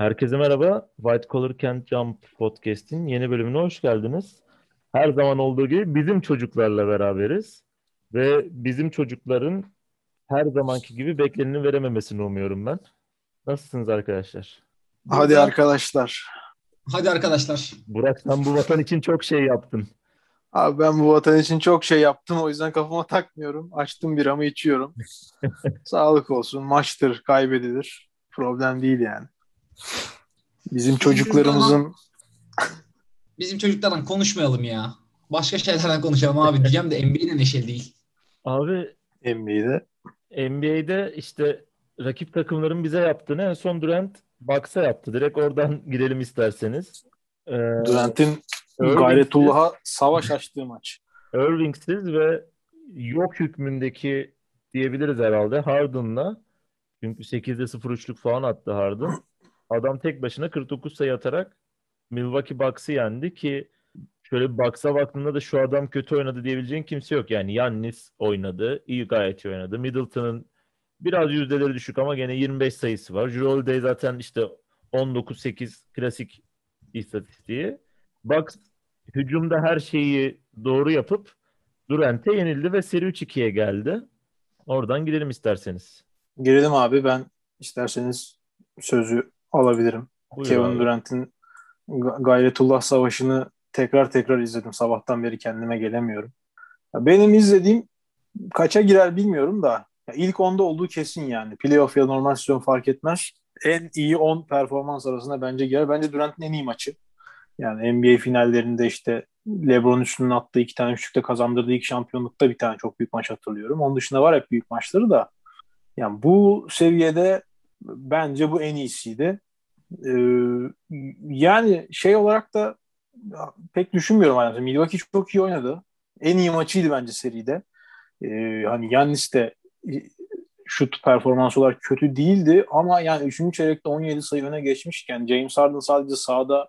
Herkese merhaba. White Collar Can't Jump Podcast'in yeni bölümüne hoş geldiniz. Her zaman olduğu gibi bizim çocuklarla beraberiz. Ve bizim çocukların her zamanki gibi bekleneni verememesini umuyorum ben. Nasılsınız arkadaşlar? Hadi arkadaşlar. Hadi arkadaşlar. Burak sen bu vatan için çok şey yaptın. Abi ben bu vatan için çok şey yaptım. O yüzden kafama takmıyorum. Açtım biramı içiyorum. Sağlık olsun. Maçtır, kaybedilir. Problem değil yani. Bizim çocuklarımızın Bizim çocuklardan konuşmayalım ya. Başka şeylerden konuşalım abi. Diyeceğim de NBA de neşeli değil. Abi NBA'de NBA'de işte rakip takımların bize yaptığını en son Durant Bucks'a yaptı. Direkt oradan girelim isterseniz. Ee, Durant'in Gayretullah'a savaş açtığı maç. Irving'siz ve yok hükmündeki diyebiliriz herhalde Harden'la. Çünkü 8'de 0 üçlük falan attı Harden. Adam tek başına 49 sayı atarak Milwaukee Bucks'ı yendi ki şöyle Bucks'a baktığında da şu adam kötü oynadı diyebileceğin kimse yok. Yani Yannis oynadı. iyi gayet iyi oynadı. Middleton'ın biraz yüzdeleri düşük ama gene 25 sayısı var. Holiday zaten işte 19-8 klasik istatistiği. Bucks hücumda her şeyi doğru yapıp Durant'e yenildi ve seri 3-2'ye geldi. Oradan gidelim isterseniz. Girelim abi ben isterseniz sözü alabilirim. Buyur Kevin abi. Durant'in Ga- Gayretullah Savaşı'nı tekrar tekrar izledim. Sabahtan beri kendime gelemiyorum. Ya Benim izlediğim kaça girer bilmiyorum da ya ilk 10'da olduğu kesin yani. Playoff ya normal sezon fark etmez. En iyi 10 performans arasında bence girer. Bence Durant'in en iyi maçı. Yani NBA finallerinde işte LeBron üstüne attığı iki tane üçlükte kazandırdığı ilk şampiyonlukta bir tane çok büyük maç hatırlıyorum. Onun dışında var hep büyük maçları da. Yani bu seviyede bence bu en iyisiydi. Ee, yani şey olarak da pek düşünmüyorum hayatım. Milwaukee çok iyi oynadı. En iyi maçıydı bence seride. Ee, hani Yannis de şut performans olarak kötü değildi ama yani 3. çeyrekte 17 sayı öne geçmişken James Harden sadece sahada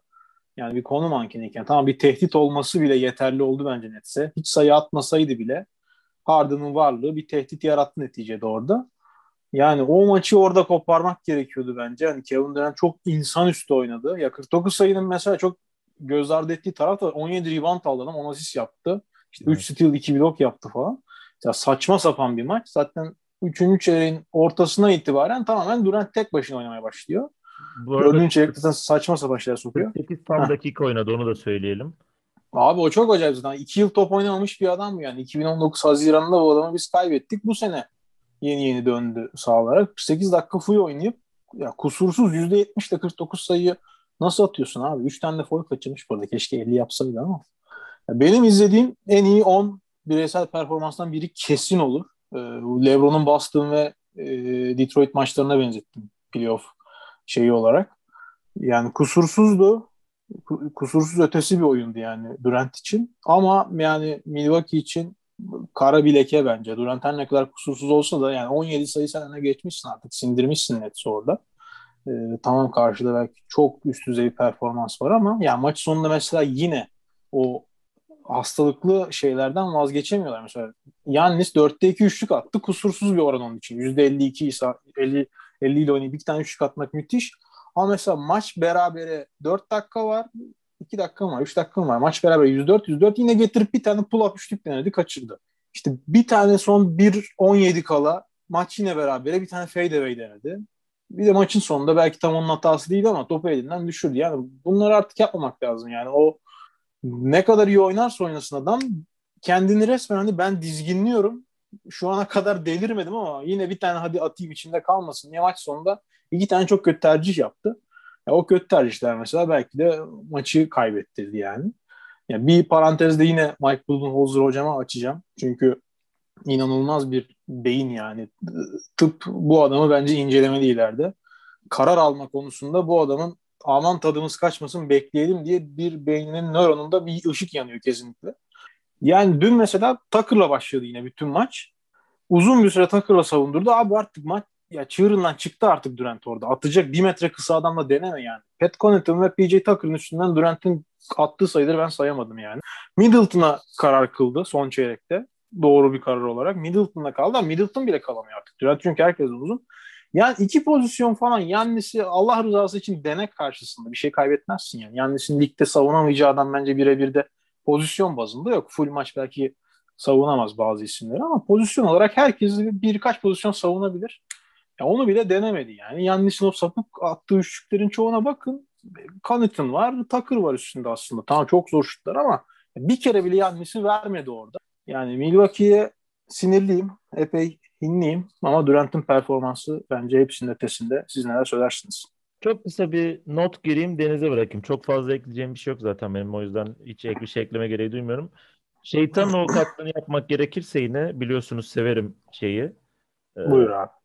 yani bir konu mankeniyken tamam bir tehdit olması bile yeterli oldu bence Nets'e. Hiç sayı atmasaydı bile Harden'ın varlığı bir tehdit yarattı neticede orada. Yani o maçı orada koparmak gerekiyordu bence. Yani Kevin Durant çok insanüstü oynadı. Ya 49 sayının mesela çok göz ardı ettiği taraf da 17 rebound aldı adam. 10 asist yaptı. İşte 3 steal 2 blok yaptı falan. Ya saçma sapan bir maç. Zaten 3. çeyreğin ortasına itibaren tamamen Durant tek başına oynamaya başlıyor. Bu arada 4. çeyrekte saçma sapan şeyler sokuyor. 48 tam dakika oynadı onu da söyleyelim. Abi o çok acayip zaten. 2 yıl top oynamamış bir adam bu yani. 2019 Haziran'da bu adamı biz kaybettik. Bu sene yeni yeni döndü sahalara. 8 dakika full oynayıp ya kusursuz %70 ile 49 sayıyı nasıl atıyorsun abi? 3 tane de foul kaçırmış burada. Keşke 50 yapsaydı ama. Ya benim izlediğim en iyi 10 bireysel performanstan biri kesin olur. Ee, LeBron'un Boston ve e, Detroit maçlarına benzettim playoff şeyi olarak. Yani kusursuzdu. Ku- Kusursuz ötesi bir oyundu yani Durant için. Ama yani Milwaukee için kara bir leke bence. Durant her ne kadar kusursuz olsa da yani 17 sayı sen öne geçmişsin artık. Sindirmişsin Nets'i orada. Ee, tamam karşıda belki çok üst düzey bir performans var ama yani maç sonunda mesela yine o hastalıklı şeylerden vazgeçemiyorlar. Mesela Yannis 4'te 2 üçlük attı. Kusursuz bir oran onun için. %52 ise 50, 50 ile oynayıp bir tane üçlük atmak müthiş. Ama mesela maç berabere 4 dakika var. 2 dakika mı var? 3 dakika mı var? Maç beraber 104 104 yine getirip bir tane pull up üçlük denedi kaçırdı. İşte bir tane son 1-17 kala maç yine berabere bir tane fade away denedi. Bir de maçın sonunda belki tam onun hatası değil ama topu elinden düşürdü. Yani bunları artık yapmamak lazım. Yani o ne kadar iyi oynarsa oynasın adam kendini resmen hani ben dizginliyorum. Şu ana kadar delirmedim ama yine bir tane hadi atayım içinde kalmasın diye maç sonunda iki tane çok kötü tercih yaptı. Ya o kötü tercihler mesela belki de maçı kaybettirdi yani. Ya bir parantezde yine Mike Budenholzer hocama açacağım. Çünkü inanılmaz bir beyin yani. Tıp bu adamı bence incelemeli ileride. Karar alma konusunda bu adamın aman tadımız kaçmasın bekleyelim diye bir beyninin nöronunda bir ışık yanıyor kesinlikle. Yani dün mesela Tucker'la başladı yine bütün maç. Uzun bir süre Tucker'la savundurdu. Abi artık maç ya çığırından çıktı artık Durant orada. Atacak bir metre kısa adamla deneme yani. Pat Connaughton ve PJ Tucker'ın üstünden Durant'in attığı sayıları ben sayamadım yani. Middleton'a karar kıldı son çeyrekte. Doğru bir karar olarak. Middleton'la kaldı ama Middleton bile kalamıyor artık. Durant çünkü herkes uzun. Yani iki pozisyon falan Yannis'i Allah rızası için dene karşısında bir şey kaybetmezsin yani. Yannis'in ligde savunamayacağı adam bence birebir de pozisyon bazında yok. Full maç belki savunamaz bazı isimleri ama pozisyon olarak herkes birkaç pozisyon savunabilir. Ya onu bile denemedi yani. Yannis'in o sapık attığı üçlüklerin çoğuna bakın. Connaughton var, Takır var üstünde aslında. Tamam çok zor şutlar ama bir kere bile Yannis'i vermedi orada. Yani Milwaukee'ye sinirliyim. Epey hinliyim. Ama Durant'ın performansı bence hepsinin ötesinde. Siz neler söylersiniz? Çok kısa bir not gireyim, Deniz'e bırakayım. Çok fazla ekleyeceğim bir şey yok zaten benim. O yüzden hiç ek bir şey ekleme gereği duymuyorum. Şeytanın avukatlığını yapmak gerekirse yine biliyorsunuz severim şeyi. Ee, Buyur abi.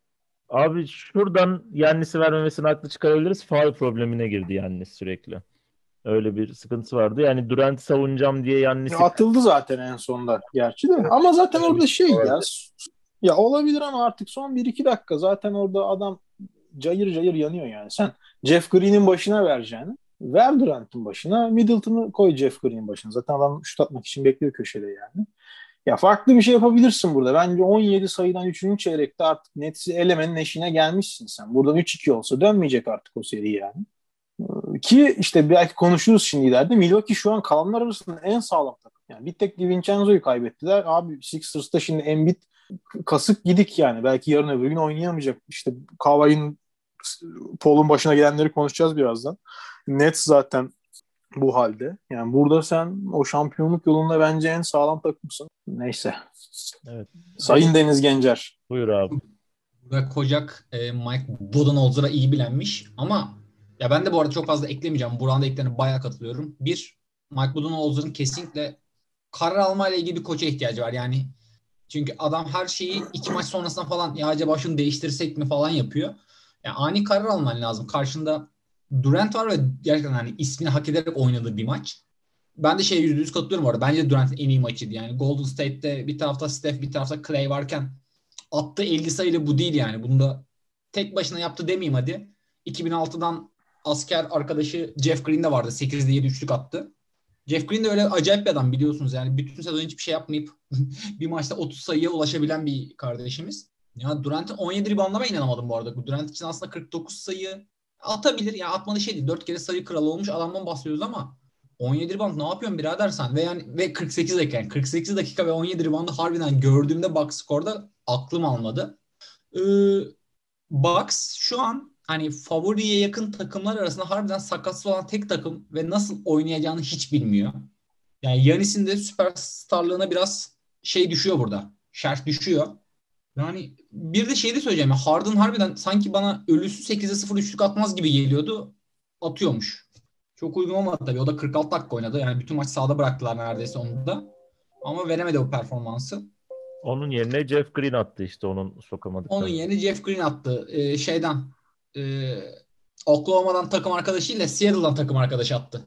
Abi şuradan Yannis'i vermemesini haklı çıkarabiliriz. Faal problemine girdi Yannis sürekli. Öyle bir sıkıntısı vardı. Yani Durant'i savunacağım diye Yannis'i... Atıldı zaten en sonunda gerçi de. Ama zaten orada şey ya ya olabilir ama artık son 1-2 dakika zaten orada adam cayır cayır yanıyor yani. Sen Jeff Green'in başına vereceğini ver Durant'ın başına. Middleton'ı koy Jeff Green'in başına. Zaten adam şut atmak için bekliyor köşede yani. Ya farklı bir şey yapabilirsin burada. Bence 17 sayıdan 3. çeyrekte artık Nets'i elemenin eşine gelmişsin sen. Buradan 3-2 olsa dönmeyecek artık o seri yani. Ee, ki işte belki konuşuruz şimdi ileride. Milwaukee şu an kalanlar arasında en sağlam takım. Yani bir tek DiVincenzo'yu kaybettiler. Abi Sixers'ta şimdi Embiid kasık gidik yani. Belki yarın öbür gün oynayamayacak. İşte Kawhi'nin Paul'un başına gelenleri konuşacağız birazdan. Nets zaten bu halde. Yani burada sen o şampiyonluk yolunda bence en sağlam takımsın. Neyse. Evet. Sayın Deniz Gencer. Buyur abi. Burada Kocak e, Mike Budenholzer'a iyi bilenmiş ama ya ben de bu arada çok fazla eklemeyeceğim. Buranın da eklerine bayağı katılıyorum. Bir, Mike Budenholzer'ın kesinlikle karar almayla ilgili bir koça ihtiyacı var. Yani çünkü adam her şeyi iki maç sonrasında falan ya acaba şunu değiştirsek mi falan yapıyor. Yani ani karar alman lazım. Karşında Durant var ve gerçekten hani ismini hak ederek oynadığı bir maç. Ben de şey yüzde yüz katılıyorum orada. Bence Durant'ın en iyi maçıydı. Yani Golden State'te bir tarafta Steph bir tarafta Clay varken attığı 50 sayılı bu değil yani. Bunu da tek başına yaptı demeyeyim hadi. 2006'dan asker arkadaşı Jeff Green de vardı. 8'de 7 üçlük attı. Jeff Green de öyle acayip bir adam biliyorsunuz. Yani bütün sezon hiçbir şey yapmayıp bir maçta 30 sayıya ulaşabilen bir kardeşimiz. Ya Durant'ın 17 reboundına ben inanamadım bu arada. Durant için aslında 49 sayı atabilir. Ya atmadığı şey değil. 4 kere sayı kralı olmuş adamdan bahsediyoruz ama 17 rebound ne yapıyorsun birader sen? Ve yani ve 48 dakika yani 48 dakika ve 17 reboundu harbiden gördüğümde box skorda aklım almadı. Ee, Bucks şu an hani favoriye yakın takımlar arasında harbiden sakatsız olan tek takım ve nasıl oynayacağını hiç bilmiyor. Yani Yanis'in de süperstarlığına biraz şey düşüyor burada. Şerh düşüyor. Yani bir de şey de söyleyeceğim. Harden harbiden sanki bana ölüsü 8'e 0 üçlük atmaz gibi geliyordu. Atıyormuş. Çok uygun olmadı tabii. O da 46 dakika oynadı. Yani bütün maç sahada bıraktılar neredeyse onu da. Ama veremedi o performansı. Onun yerine Jeff Green attı işte onun sokamadık. Onun yerine Jeff Green attı. Ee, şeyden e, Oklahoma'dan takım arkadaşıyla Seattle'dan takım arkadaşı attı.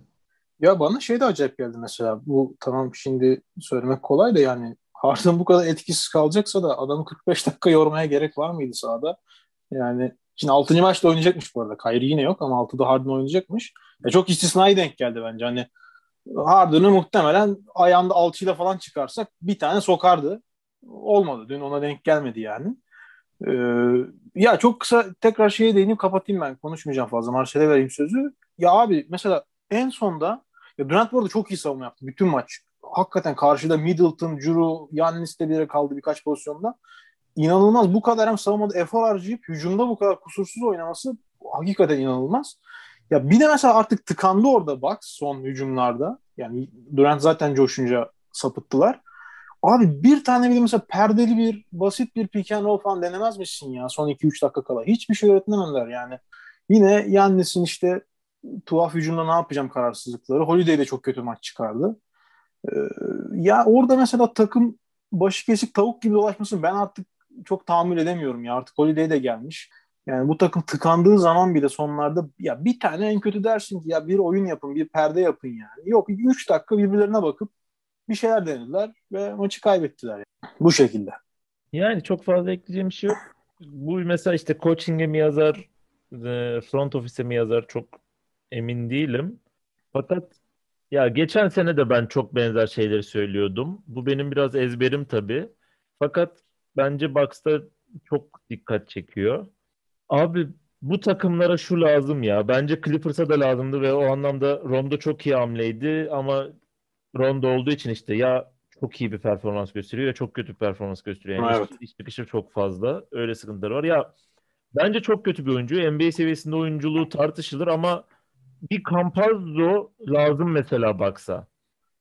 Ya bana şey de acayip geldi mesela. Bu tamam şimdi söylemek kolay da yani Harden bu kadar etkisiz kalacaksa da adamı 45 dakika yormaya gerek var mıydı sahada? Yani şimdi 6. maçta oynayacakmış bu arada. Kyrie yine yok ama 6'da Harden oynayacakmış. Ya çok istisnai denk geldi bence. Hani Harden'ı muhtemelen ayağında alçıyla falan çıkarsak bir tane sokardı. Olmadı. Dün ona denk gelmedi yani. Ee, ya çok kısa tekrar şeye değinip kapatayım ben. Konuşmayacağım fazla. Marcel'e vereyim sözü. Ya abi mesela en sonda ya Durant bu arada çok iyi savunma yaptı bütün maç. Hakikaten karşıda Middleton, Juru, Yannis de bir kaldı birkaç pozisyonda. İnanılmaz bu kadar hem savunmada efor harcayıp hücumda bu kadar kusursuz oynaması hakikaten inanılmaz. Ya bir de mesela artık tıkandı orada bak son hücumlarda. Yani Durant zaten coşunca sapıttılar. Abi bir tane bile mesela perdeli bir basit bir pick and roll falan denemez misin ya son 2-3 dakika kala? Hiçbir şey öğretmemediler yani. Yine Yannis'in işte tuhaf hücumda ne yapacağım kararsızlıkları. Holiday de çok kötü maç çıkardı. Ee, ya orada mesela takım başı kesik tavuk gibi dolaşmasın ben artık çok tahammül edemiyorum ya. Artık Holiday de gelmiş. Yani bu takım tıkandığı zaman bile sonlarda ya bir tane en kötü dersin ki ya bir oyun yapın, bir perde yapın yani. Yok 3 dakika birbirlerine bakıp bir şeyler denediler ve maçı kaybettiler. Yani. Bu şekilde. Yani çok fazla ekleyeceğim bir şey yok. Bu mesela işte coaching'e mi yazar, e, front office'e mi yazar çok emin değilim. Fakat ya geçen sene de ben çok benzer şeyleri söylüyordum. Bu benim biraz ezberim tabii. Fakat bence Bucks'ta çok dikkat çekiyor. Abi bu takımlara şu lazım ya. Bence Clippers'a da lazımdı ve o anlamda Rondo çok iyi hamleydi ama Rondo olduğu için işte ya çok iyi bir performans gösteriyor ya çok kötü bir performans gösteriyor. Yani Evet. iş, iş çıkışı çok fazla. Öyle sıkıntıları var. Ya bence çok kötü bir oyuncu. NBA seviyesinde oyunculuğu tartışılır ama bir Campazzo lazım mesela baksa.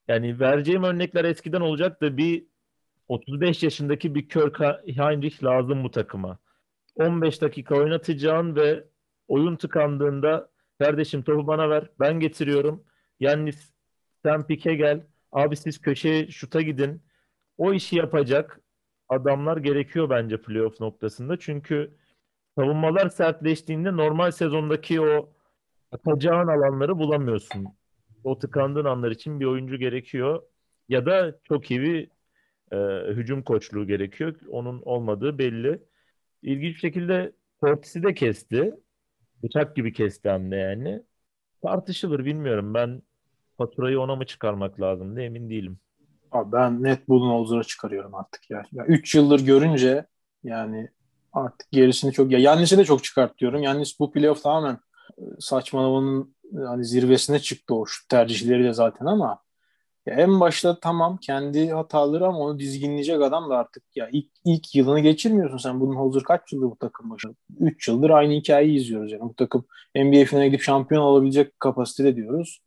Yani vereceğim örnekler eskiden olacak da bir 35 yaşındaki bir Kirk Heinrich lazım bu takıma. 15 dakika oynatacağın ve oyun tıkandığında kardeşim topu bana ver ben getiriyorum. Yannis sen pike gel. Abi siz köşeye şuta gidin. O işi yapacak adamlar gerekiyor bence playoff noktasında. Çünkü savunmalar sertleştiğinde normal sezondaki o atacağın alanları bulamıyorsun. O tıkandığın anlar için bir oyuncu gerekiyor. Ya da çok iyi bir e, hücum koçluğu gerekiyor. Onun olmadığı belli. İlginç şekilde Portis'i de kesti. Bıçak gibi kesti hem de yani. Tartışılır bilmiyorum. Ben faturayı ona mı çıkarmak lazım da emin değilim. Abi ben net Budenholzer'a çıkarıyorum artık ya. ya. 3 yıldır görünce yani artık gerisini çok ya Yannis'i de çok çıkart diyorum. Yannis bu playoff tamamen saçmalamanın hani zirvesine çıktı o şu tercihleriyle zaten ama ya en başta tamam kendi hataları ama onu dizginleyecek adam da artık ya ilk, ilk yılını geçirmiyorsun sen. Budenholzer kaç yıldır bu takım başında? 3 yıldır aynı hikayeyi izliyoruz yani. Bu takım NBA finaline gidip şampiyon olabilecek kapasitede diyoruz.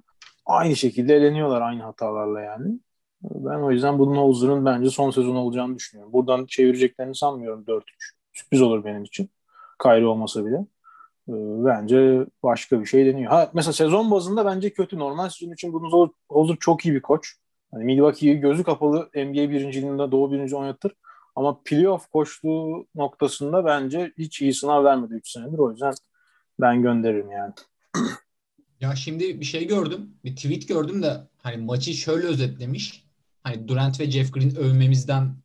Aynı şekilde eleniyorlar aynı hatalarla yani. Ben o yüzden Budenholzer'ın bence son sezon olacağını düşünüyorum. Buradan çevireceklerini sanmıyorum 4-3. Sürpriz olur benim için. Kyrie olmasa bile. Ee, Bence başka bir şey deniyor. Ha, mesela sezon bazında bence kötü. Normal sezon için Budenholzer çok iyi bir koç. Hani Milwaukee'yi gözü kapalı NBA birinciliğinde Doğu birinci oynatır. Ama playoff koçluğu noktasında bence hiç iyi sınav vermedi 3 senedir. O yüzden ben gönderirim yani. Ya şimdi bir şey gördüm. Bir tweet gördüm de hani maçı şöyle özetlemiş. Hani Durant ve Jeff Green övmemizden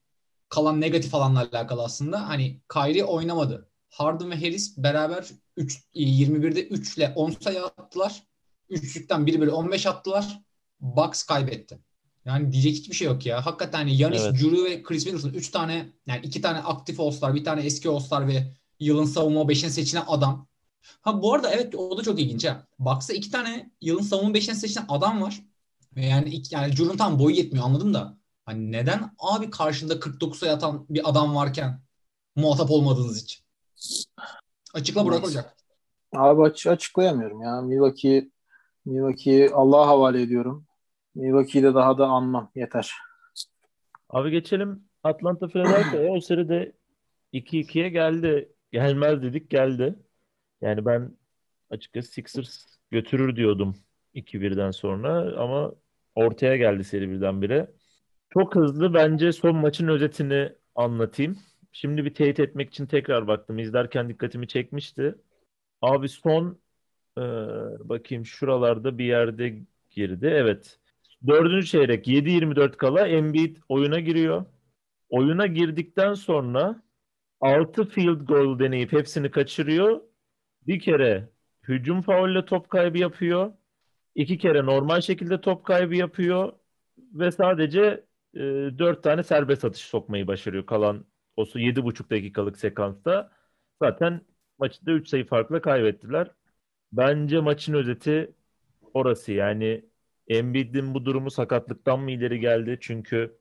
kalan negatif alanla alakalı aslında. Hani Kyrie oynamadı. Harden ve Harris beraber 3, 21'de 3 ile 10 sayı attılar. Üçlükten biri biri 15 attılar. Bucks kaybetti. Yani diyecek hiçbir şey yok ya. Hakikaten Yanis, Evet. Drew ve Chris Middleton 3 tane yani 2 tane aktif All-Star, bir tane eski All-Star ve yılın savunma 5'ine seçilen adam. Ha bu arada evet o da çok ilginç ha. Bucks'ta iki tane yılın savunma 5'ine seçilen adam var. Ve yani iki, yani Drew'un tam boyu yetmiyor anladım da. Hani neden abi karşında 49 sayı atan bir adam varken muhatap olmadığınız için? Açıkla Burak. Ocak. Abi aç açıklayamıyorum ya. Milwaukee Milwaukee'yi Allah'a havale ediyorum. Milwaukee'yi de daha da anmam. Yeter. Abi geçelim Atlanta Philadelphia'ya. O seride 2-2'ye geldi. Gelmez dedik geldi. Yani ben açıkçası Sixers götürür diyordum 2-1'den sonra ama ortaya geldi seri birdenbire. Çok hızlı bence son maçın özetini anlatayım. Şimdi bir teyit etmek için tekrar baktım. İzlerken dikkatimi çekmişti. Abi son e, bakayım şuralarda bir yerde girdi. Evet. Dördüncü çeyrek 7-24 kala Embiid oyuna giriyor. Oyuna girdikten sonra 6 field goal deneyip hepsini kaçırıyor. Bir kere hücum faulle top kaybı yapıyor. İki kere normal şekilde top kaybı yapıyor. Ve sadece e, 4 tane serbest atış sokmayı başarıyor kalan o 7,5 dakikalık sekansta. Zaten maçı da 3 sayı farkla kaybettiler. Bence maçın özeti orası yani Embiid'in bu durumu sakatlıktan mı ileri geldi? Çünkü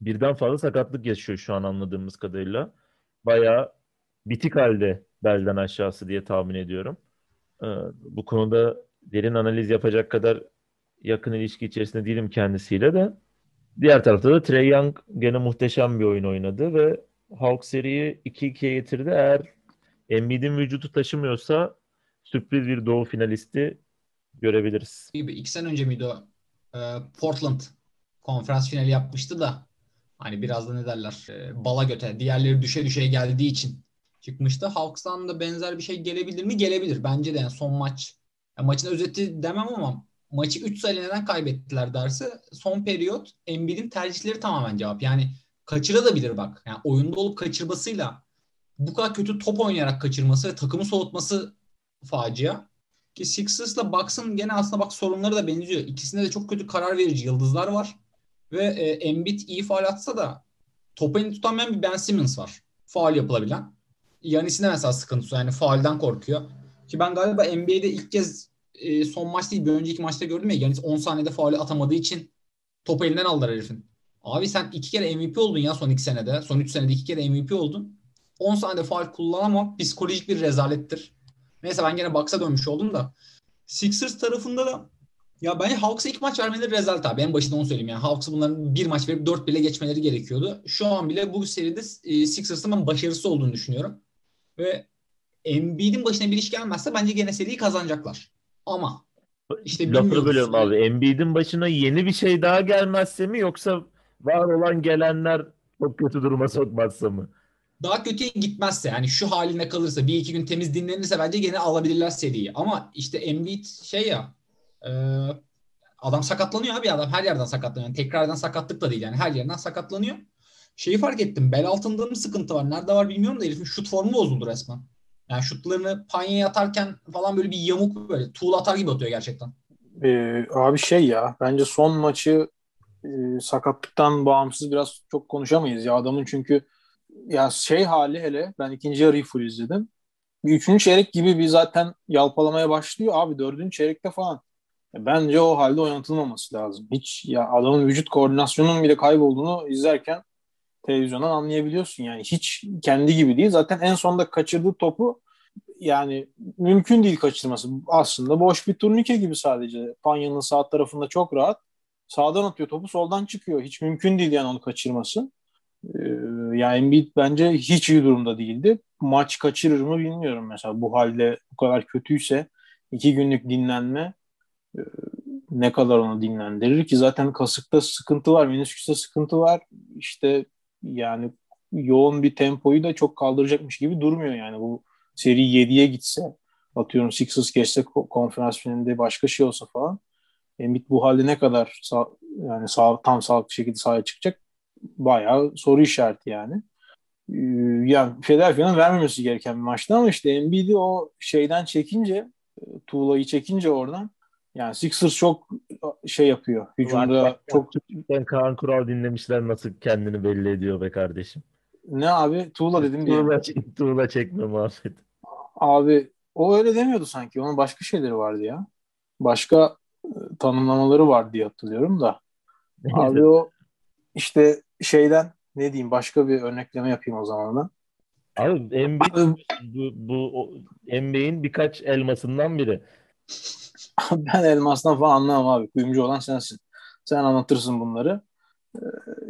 birden fazla sakatlık yaşıyor şu an anladığımız kadarıyla. Bayağı bitik halde belden aşağısı diye tahmin ediyorum. Ee, bu konuda derin analiz yapacak kadar yakın ilişki içerisinde değilim kendisiyle de. Diğer tarafta da Trey Young gene muhteşem bir oyun oynadı ve Hawks seriyi 2-2'ye getirdi. Eğer Embiid'in vücudu taşımıyorsa sürpriz bir doğu finalisti görebiliriz. gibi iki sene önce miydi o? Ee, Portland konferans finali yapmıştı da hani biraz da ne derler e, bala göte diğerleri düşe düşe geldiği için çıkmıştı. Hawks'tan da benzer bir şey gelebilir mi? Gelebilir. Bence de yani son maç. Ya maçın özeti demem ama maçı 3 sayı neden kaybettiler derse son periyot Embiid'in tercihleri tamamen cevap. Yani kaçırabilir bak. Yani oyunda olup kaçırmasıyla bu kadar kötü top oynayarak kaçırması ve takımı soğutması facia. Ki Sixers'la Bucks'ın gene aslında bak sorunları da benziyor. İkisinde de çok kötü karar verici yıldızlar var. Ve e, Embiid iyi faal atsa da topu elini tutamayan bir Ben Simmons var. Faal yapılabilen. Yanis'in de mesela sıkıntısı yani faulden korkuyor. Ki ben galiba NBA'de ilk kez e, son maç değil bir önceki maçta gördüm ya Yanis 10 saniyede faulü atamadığı için topu elinden aldılar herifin. Abi sen iki kere MVP oldun ya son iki senede. Son üç senede iki kere MVP oldun. 10 saniyede faul kullanamam. Psikolojik bir rezalettir. Neyse ben gene Bucks'a dönmüş oldum da. Sixers tarafında da ya bence Hawks'a ilk maç vermeleri rezalet abi. En başında onu söyleyeyim yani. Hawks'a bunların bir maç verip dört bile geçmeleri gerekiyordu. Şu an bile bu seride e, Sixers'ın ben başarısı olduğunu düşünüyorum. Ve Embiid'in başına bir iş gelmezse bence gene seriyi kazanacaklar. Ama işte Lafını bölüyorum abi. Embiid'in başına yeni bir şey daha gelmezse mi yoksa var olan gelenler çok kötü duruma sokmazsa mı? daha kötüye gitmezse yani şu haline kalırsa bir iki gün temiz dinlenirse bence gene alabilirler seriyi. Ama işte Embiid şey ya e, adam sakatlanıyor abi adam her yerden sakatlanıyor. Yani tekrardan sakatlık da değil yani her yerden sakatlanıyor. Şeyi fark ettim bel altında mı sıkıntı var nerede var bilmiyorum da herifin şut formu bozuldu resmen. Yani şutlarını panyaya atarken falan böyle bir yamuk böyle tuğla atar gibi atıyor gerçekten. Ee, abi şey ya bence son maçı e, sakatlıktan bağımsız biraz çok konuşamayız ya adamın çünkü ya şey hali hele ben ikinci yarıyı full izledim. Bir üçüncü çeyrek gibi bir zaten yalpalamaya başlıyor abi dördüncü çeyrekte falan. Ya bence o halde oynatılmaması lazım. Hiç ya adamın vücut koordinasyonunun bile kaybolduğunu izlerken televizyondan anlayabiliyorsun yani. Hiç kendi gibi değil. Zaten en sonunda kaçırdığı topu yani mümkün değil kaçırması. Aslında boş bir turnike gibi sadece. Panya'nın sağ tarafında çok rahat. Sağdan atıyor topu soldan çıkıyor. Hiç mümkün değil yani onu kaçırması. Ee, yani Embiid bence hiç iyi durumda değildi. Maç kaçırır mı bilmiyorum mesela. Bu halde bu kadar kötüyse iki günlük dinlenme e, ne kadar onu dinlendirir ki zaten kasıkta sıkıntı var, menisküste sıkıntı var. İşte yani yoğun bir tempoyu da çok kaldıracakmış gibi durmuyor yani bu seri 7'ye gitse atıyorum Sixers geçse konferans finalinde başka şey olsa falan Embiid bu halde ne kadar sağ, yani sağ, tam sağlıklı şekilde sahaya çıkacak bayağı soru işareti yani. Ee, yani Philadelphia'nın vermemesi gereken bir maçtı ama işte Embiid'i o şeyden çekince Tuğla'yı çekince oradan yani Sixers çok şey yapıyor. Hücumda bak, çok Ben Kaan Kural dinlemişler nasıl kendini belli ediyor be kardeşim. ne abi Tuğla dedim diye. Tuğla, tuğla çekme muhabbet. Abi o öyle demiyordu sanki. Onun başka şeyleri vardı ya. Başka e, tanımlamaları var diye hatırlıyorum da. Abi o işte şeyden ne diyeyim başka bir örnekleme yapayım o zaman da. Abi NBA bu, bu NBA'in birkaç elmasından biri. ben elmasdan falan anlamam abi. Kuyumcu olan sensin. Sen anlatırsın bunları. Ee,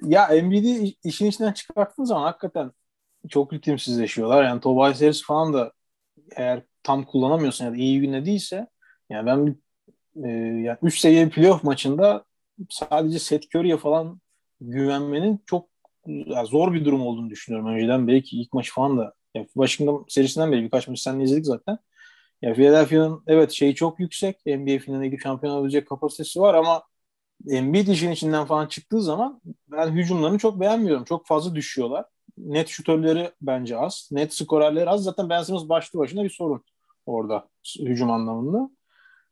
ya NBA'de işin içinden çıkarttığın zaman hakikaten çok ritimsizleşiyorlar. Yani Tobias Harris falan da eğer tam kullanamıyorsun ya da iyi günde değilse yani ben bir e, yani üst seviye playoff maçında sadece Seth Curry'e falan güvenmenin çok yani zor bir durum olduğunu düşünüyorum. Önceden belki ilk maç falan da yani Washington serisinden beri birkaç maç seninle izledik zaten. Yani Philadelphia'nın evet şeyi çok yüksek. NBA finaline şampiyon olabilecek kapasitesi var ama Embiid işin içinden falan çıktığı zaman ben hücumlarını çok beğenmiyorum. Çok fazla düşüyorlar. Net şutörleri bence az. Net skorerleri az. Zaten Ben Simmons başlı başına bir sorun orada hücum anlamında.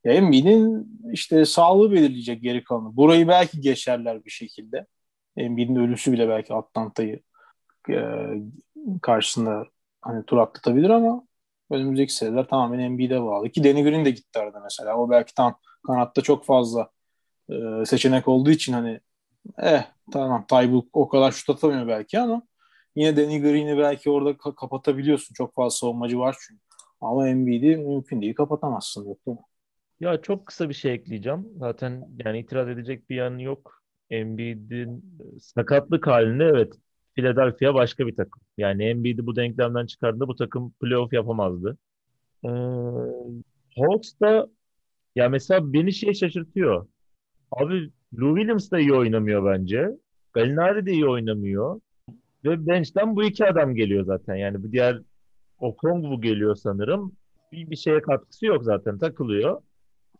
Ya Embiid'in işte sağlığı belirleyecek geri kalanı. Burayı belki geçerler bir şekilde. Embiid'in ölüsü bile belki Atlanta'yı e, karşısında hani tur atlatabilir ama önümüzdeki seneler tamamen Embiid'e bağlı. Ki Danny Green de gitti arada mesela. O belki tam kanatta çok fazla e, seçenek olduğu için hani eh tamam Taybul o kadar şut atamıyor belki ama yine Danny Green'i belki orada ka- kapatabiliyorsun. Çok fazla savunmacı var çünkü. Ama Embiid'i mümkün değil kapatamazsın. Yok değil mi? Ya çok kısa bir şey ekleyeceğim. Zaten yani itiraz edecek bir yanı yok. Embiid'in sakatlık halinde evet Philadelphia başka bir takım. Yani Embiid'i bu denklemden çıkardığında bu takım playoff yapamazdı. Ee, Hawks da ya mesela beni şey şaşırtıyor. Abi Lou Williams da iyi oynamıyor bence. Gallinari de iyi oynamıyor. Ve bench'ten bu iki adam geliyor zaten. Yani bu diğer Okongwu geliyor sanırım. Bir, bir şeye katkısı yok zaten. Takılıyor.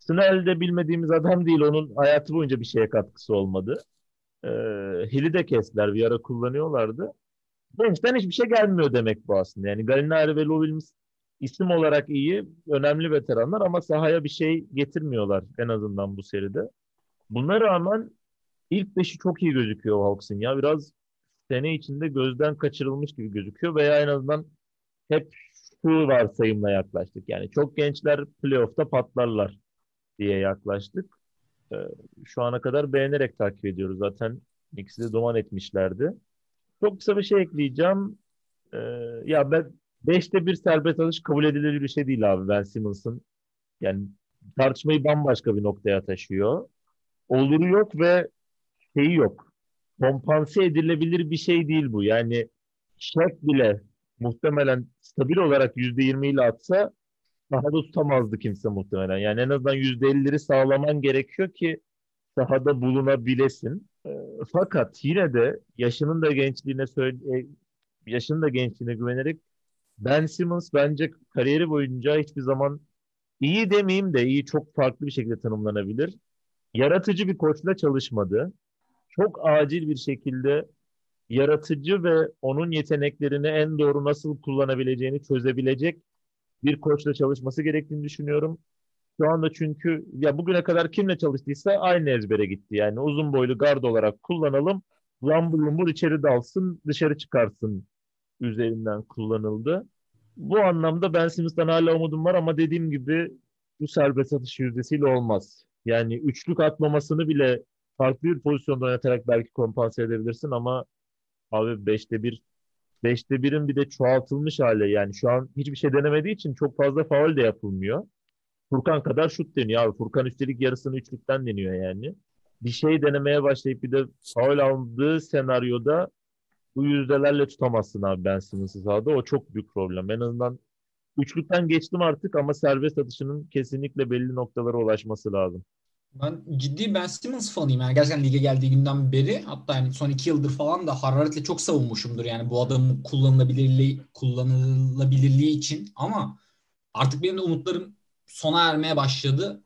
Snell de bilmediğimiz adam değil. Onun hayatı boyunca bir şeye katkısı olmadı. Ee, Hill'i de kestiler. Bir ara kullanıyorlardı. Bench'ten hiçbir şey gelmiyor demek bu aslında. Yani Gallinari ve Lou Williams isim olarak iyi, önemli veteranlar ama sahaya bir şey getirmiyorlar en azından bu seride. Buna rağmen ilk beşi çok iyi gözüküyor Hawks'ın ya. Biraz sene içinde gözden kaçırılmış gibi gözüküyor veya en azından hep şu varsayımla yaklaştık. Yani çok gençler playoff'ta patlarlar diye yaklaştık. Ee, şu ana kadar beğenerek takip ediyoruz. Zaten ikisi de duman etmişlerdi. Çok kısa bir şey ekleyeceğim. Ee, ya ben 5'te bir serbest atış kabul edilebilir bir şey değil abi Ben Simmons'ın. Yani tartışmayı bambaşka bir noktaya taşıyor. Oluru yok ve şeyi yok. Kompanse edilebilir bir şey değil bu. Yani Şek bile muhtemelen stabil olarak %20 ile atsa sahada tutamazdı kimse muhtemelen. Yani en azından %50'leri sağlaman gerekiyor ki sahada bulunabilesin. E, fakat yine de yaşının da gençliğine söyle, e, yaşının da gençliğine güvenerek Ben Simmons bence kariyeri boyunca hiçbir zaman iyi demeyeyim de iyi çok farklı bir şekilde tanımlanabilir. Yaratıcı bir koçla çalışmadı. Çok acil bir şekilde yaratıcı ve onun yeteneklerini en doğru nasıl kullanabileceğini çözebilecek bir koçla çalışması gerektiğini düşünüyorum. Şu anda çünkü ya bugüne kadar kimle çalıştıysa aynı ezbere gitti. Yani uzun boylu gard olarak kullanalım. Lambur lumbur içeri dalsın, dışarı çıkarsın üzerinden kullanıldı. Bu anlamda Ben Simmons'tan hala umudum var ama dediğim gibi bu serbest atış yüzdesiyle olmaz. Yani üçlük atmamasını bile farklı bir pozisyonda oynatarak belki kompanse edebilirsin ama abi beşte bir beşte birin bir de çoğaltılmış hali yani şu an hiçbir şey denemediği için çok fazla faul de yapılmıyor. Furkan kadar şut deniyor abi. Furkan üstelik yarısını üçlükten deniyor yani. Bir şey denemeye başlayıp bir de faul aldığı senaryoda bu yüzdelerle tutamazsın abi Ben Simmons'ı sahada. O çok büyük problem. En azından üçlükten geçtim artık ama serbest atışının kesinlikle belli noktalara ulaşması lazım. Ben ciddi Ben Simmons fanıyım. Yani gerçekten lige geldiği günden beri hatta yani son iki yıldır falan da hararetle çok savunmuşumdur. Yani bu adamın kullanılabilirliği, kullanılabilirliği için ama artık benim de umutlarım sona ermeye başladı.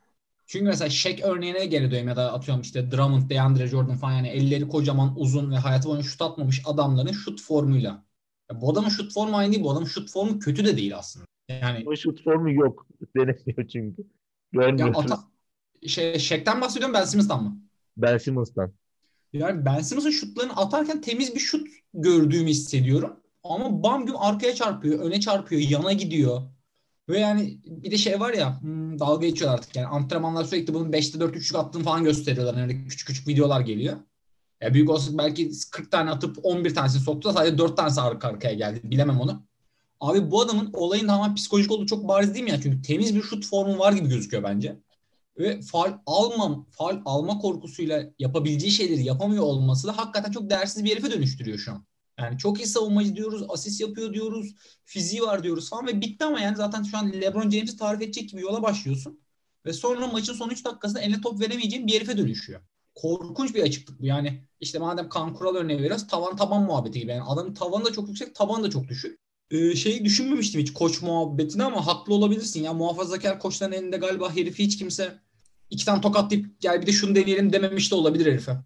Çünkü mesela Shaq örneğine geri dönüyorum ya da atıyorum işte Drummond, DeAndre Jordan falan yani elleri kocaman uzun ve hayatı boyunca şut atmamış adamların şut formuyla. Ya bu adamın şut formu aynı değil. Bu adamın şut formu kötü de değil aslında. Yani o şut formu yok. Denemiyor çünkü. Ya ata, şey, Shaq'ten bahsediyorum Ben Simmons'tan mı? Ben Simmons'tan. Yani Ben Simmons'ın şutlarını atarken temiz bir şut gördüğümü hissediyorum. Ama bam gün arkaya çarpıyor, öne çarpıyor, yana gidiyor. Ve yani bir de şey var ya hmm, dalga geçiyor artık yani antrenmanlar sürekli bunun 5'te 4 üçlük attığını falan gösteriyorlar. Yani küçük küçük videolar geliyor. Ya büyük olsa belki 40 tane atıp 11 tanesini soktu da sadece 4 tanesi arka arkaya geldi. Bilemem onu. Abi bu adamın olayın tamamen psikolojik olduğu çok bariz değil mi ya? Çünkü temiz bir şut formu var gibi gözüküyor bence. Ve faal almam, faal alma korkusuyla yapabileceği şeyleri yapamıyor olması da hakikaten çok değersiz bir herife dönüştürüyor şu an. Yani çok iyi savunmacı diyoruz, asist yapıyor diyoruz, fiziği var diyoruz falan ve bitti ama yani zaten şu an LeBron James'i tarif edecek gibi yola başlıyorsun. Ve sonra maçın son 3 dakikasında eline top veremeyeceğin bir herife dönüşüyor. Korkunç bir açıklık bu. Yani işte madem kan kural örneği veriyoruz tavan taban muhabbeti gibi. Yani adamın tavanı da çok yüksek, taban da çok düşük. Ee, şeyi düşünmemiştim hiç koç muhabbetini ama haklı olabilirsin. Ya muhafazakar koçların elinde galiba herifi hiç kimse iki tane tokatlayıp gel bir de şunu deneyelim dememiş de olabilir herife.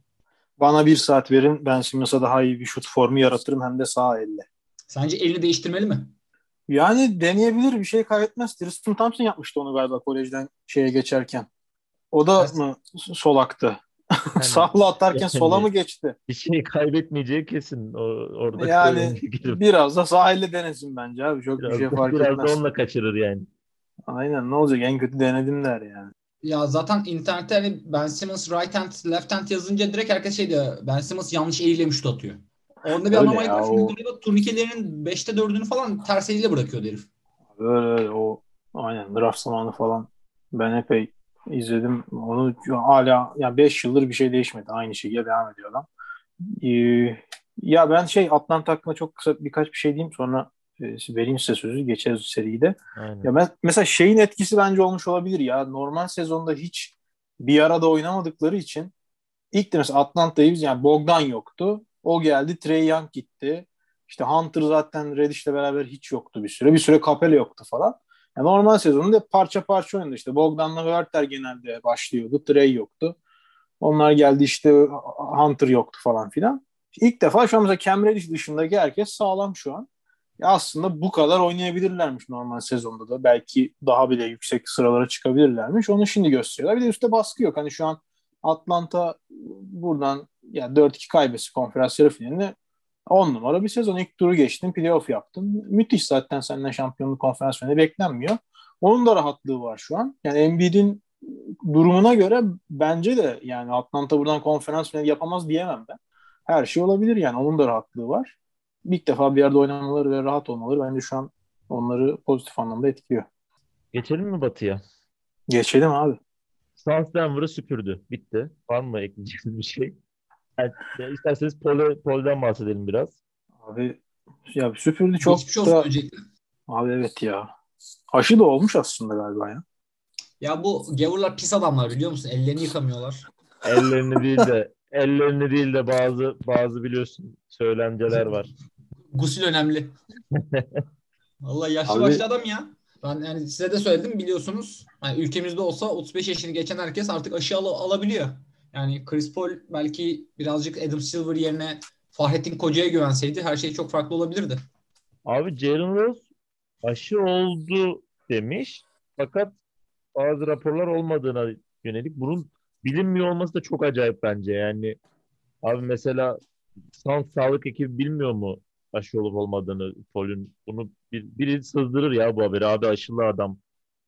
Bana bir saat verin ben Simmons'a daha iyi bir şut formu yaratırım hem de sağ elle. Sence elini değiştirmeli mi? Yani deneyebilir bir şey kaybetmez. Tristan Thompson yapmıştı onu galiba kolejden şeye geçerken. O da evet. mı solaktı? Yani, Sağla atarken yani, sola mı geçti? Bir şey kaybetmeyeceği kesin. O, orada yani biraz da sağ elle denesin bence abi. Çok biraz, bir şey fark biraz etmez. Biraz da onunla kaçırır yani. Aynen ne olacak en kötü denedim der yani. Ya zaten internette hani Ben Simmons right hand left hand yazınca direkt herkes şey diyor. Ben Simmons yanlış eliyle şut atıyor. Orada bir anomali var. Çünkü o... turnikelerinin 5'te 4'ünü falan ters eliyle bırakıyor herif. Öyle öyle o aynen draft zamanı falan ben epey izledim. Onu hala ya 5 yıldır bir şey değişmedi. Aynı şekilde devam ediyor adam. Ee, ya ben şey Atlanta hakkında çok kısa birkaç bir şey diyeyim sonra vereyim size sözü geçeriz seride. Aynen. Ya ben, mesela şeyin etkisi bence olmuş olabilir ya. Normal sezonda hiç bir arada oynamadıkları için ilk de mesela Atlanta'yı biz yani Bogdan yoktu. O geldi. Trey Young gitti. İşte Hunter zaten Reddish'le beraber hiç yoktu bir süre. Bir süre Capella yoktu falan. Yani normal sezonunda parça parça oynadı. İşte Bogdan'la Werther genelde başlıyordu. Trey yoktu. Onlar geldi işte Hunter yoktu falan filan. İlk defa şu an mesela Cam Reddish dışındaki herkes sağlam şu an ya aslında bu kadar oynayabilirlermiş normal sezonda da. Belki daha bile yüksek sıralara çıkabilirlermiş. Onu şimdi gösteriyorlar. Bir de üstte baskı yok. Hani şu an Atlanta buradan yani 4-2 kaybesi konferans yarı finalinde 10 numara bir sezon. ilk turu geçtin, playoff yaptın. Müthiş zaten senden şampiyonluk konferans finali beklenmiyor. Onun da rahatlığı var şu an. Yani Embiid'in durumuna göre bence de yani Atlanta buradan konferans finali yapamaz diyemem ben. Her şey olabilir yani. Onun da rahatlığı var. İlk defa bir yerde oynamaları ve rahat olmaları bence şu an onları pozitif anlamda etkiliyor. Geçelim mi Batı'ya? Geçelim abi. Suns Denver'ı süpürdü. Bitti. Var mı ekleyeceğiniz bir şey? Yani, isterseniz Paul, Paul'dan bahsedelim biraz. Abi ya süpürdü çok Geçmiş olsun da... öncelikle. Abi evet ya. Aşı da olmuş aslında galiba ya. Ya bu gavurlar pis adamlar biliyor musun? Ellerini yıkamıyorlar. Ellerini değil de ellerini değil de bazı bazı biliyorsun söylenceler var. Gusül önemli. Vallahi yaşlı Abi- başlı adam ya. Ben yani size de söyledim biliyorsunuz. Yani ülkemizde olsa 35 yaşını geçen herkes artık aşı al- alabiliyor. Yani Chris Paul belki birazcık Adam Silver yerine Fahrettin Koca'ya güvenseydi her şey çok farklı olabilirdi. Abi Jalen Rose aşı oldu demiş. Fakat bazı raporlar olmadığına yönelik bunun bilinmiyor olması da çok acayip bence. Yani abi mesela Suns sağlık ekibi bilmiyor mu aşı olup olmadığını Paul'ün bunu bir, biri sızdırır ya bu haberi abi aşılı adam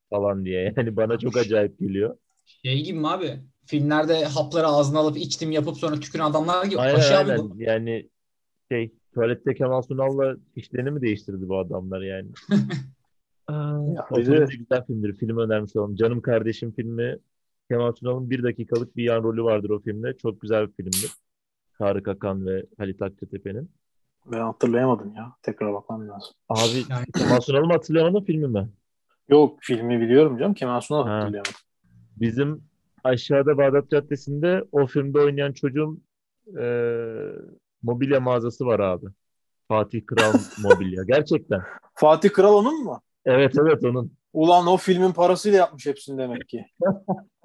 falan diye. Yani bana çok acayip geliyor. Şey gibi mi abi? Filmlerde hapları ağzına alıp içtim yapıp sonra tüküren adamlar gibi. Aynen aşı abi aynen. bu. Yani şey tuvalette Kemal Sunal'la işlerini mi değiştirdi bu adamlar yani? Aa, Ya de güzel filmdir. Film önermiş olalım. Canım Kardeşim filmi Kemal Sunal'ın bir dakikalık bir yan rolü vardır o filmde. Çok güzel bir filmdir. Tarık Akan ve Halit Akçatepe'nin. Ben hatırlayamadım ya. Tekrar bakmam lazım. Abi Yani Kemal Sunal'ı mı hatırlayamadın filmi mi? Yok filmi biliyorum canım. Kemal Sunal Ha. hatırlayamadım. Bizim aşağıda Bağdat Caddesi'nde o filmde oynayan çocuğun eee, mobilya mağazası var abi. Fatih Kral Mobilya. Gerçekten. Fatih Kral onun mu? Evet evet onun. Ulan o filmin parasıyla yapmış hepsini demek ki.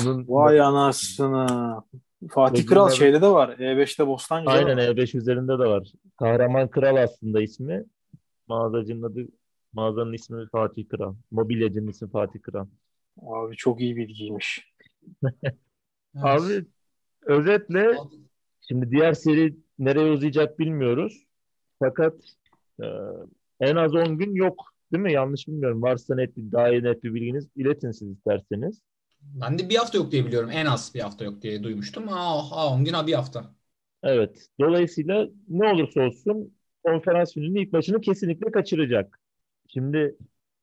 Onun Vay anasını. Fatih Kral adı- şeyde de var. E5'te Bostancı'da Aynen var. E5 üzerinde de var. Kahraman Kral aslında ismi. Mağazacının adı mağazanın ismi Fatih Kral. Mobilyacının ismi Fatih Kral. Abi çok iyi bilgiymiş. Abi özetle şimdi diğer seri nereye uzayacak bilmiyoruz. Fakat e, en az 10 gün yok. Değil mi? Yanlış bilmiyorum. Varsa net bir, daha net bir bilginiz iletin siz isterseniz. Ben de bir hafta yok diye biliyorum. En az bir hafta yok diye duymuştum. Aa, aa 10 gün ha bir hafta. Evet. Dolayısıyla ne olursa olsun konferans finalinin ilk maçını kesinlikle kaçıracak. Şimdi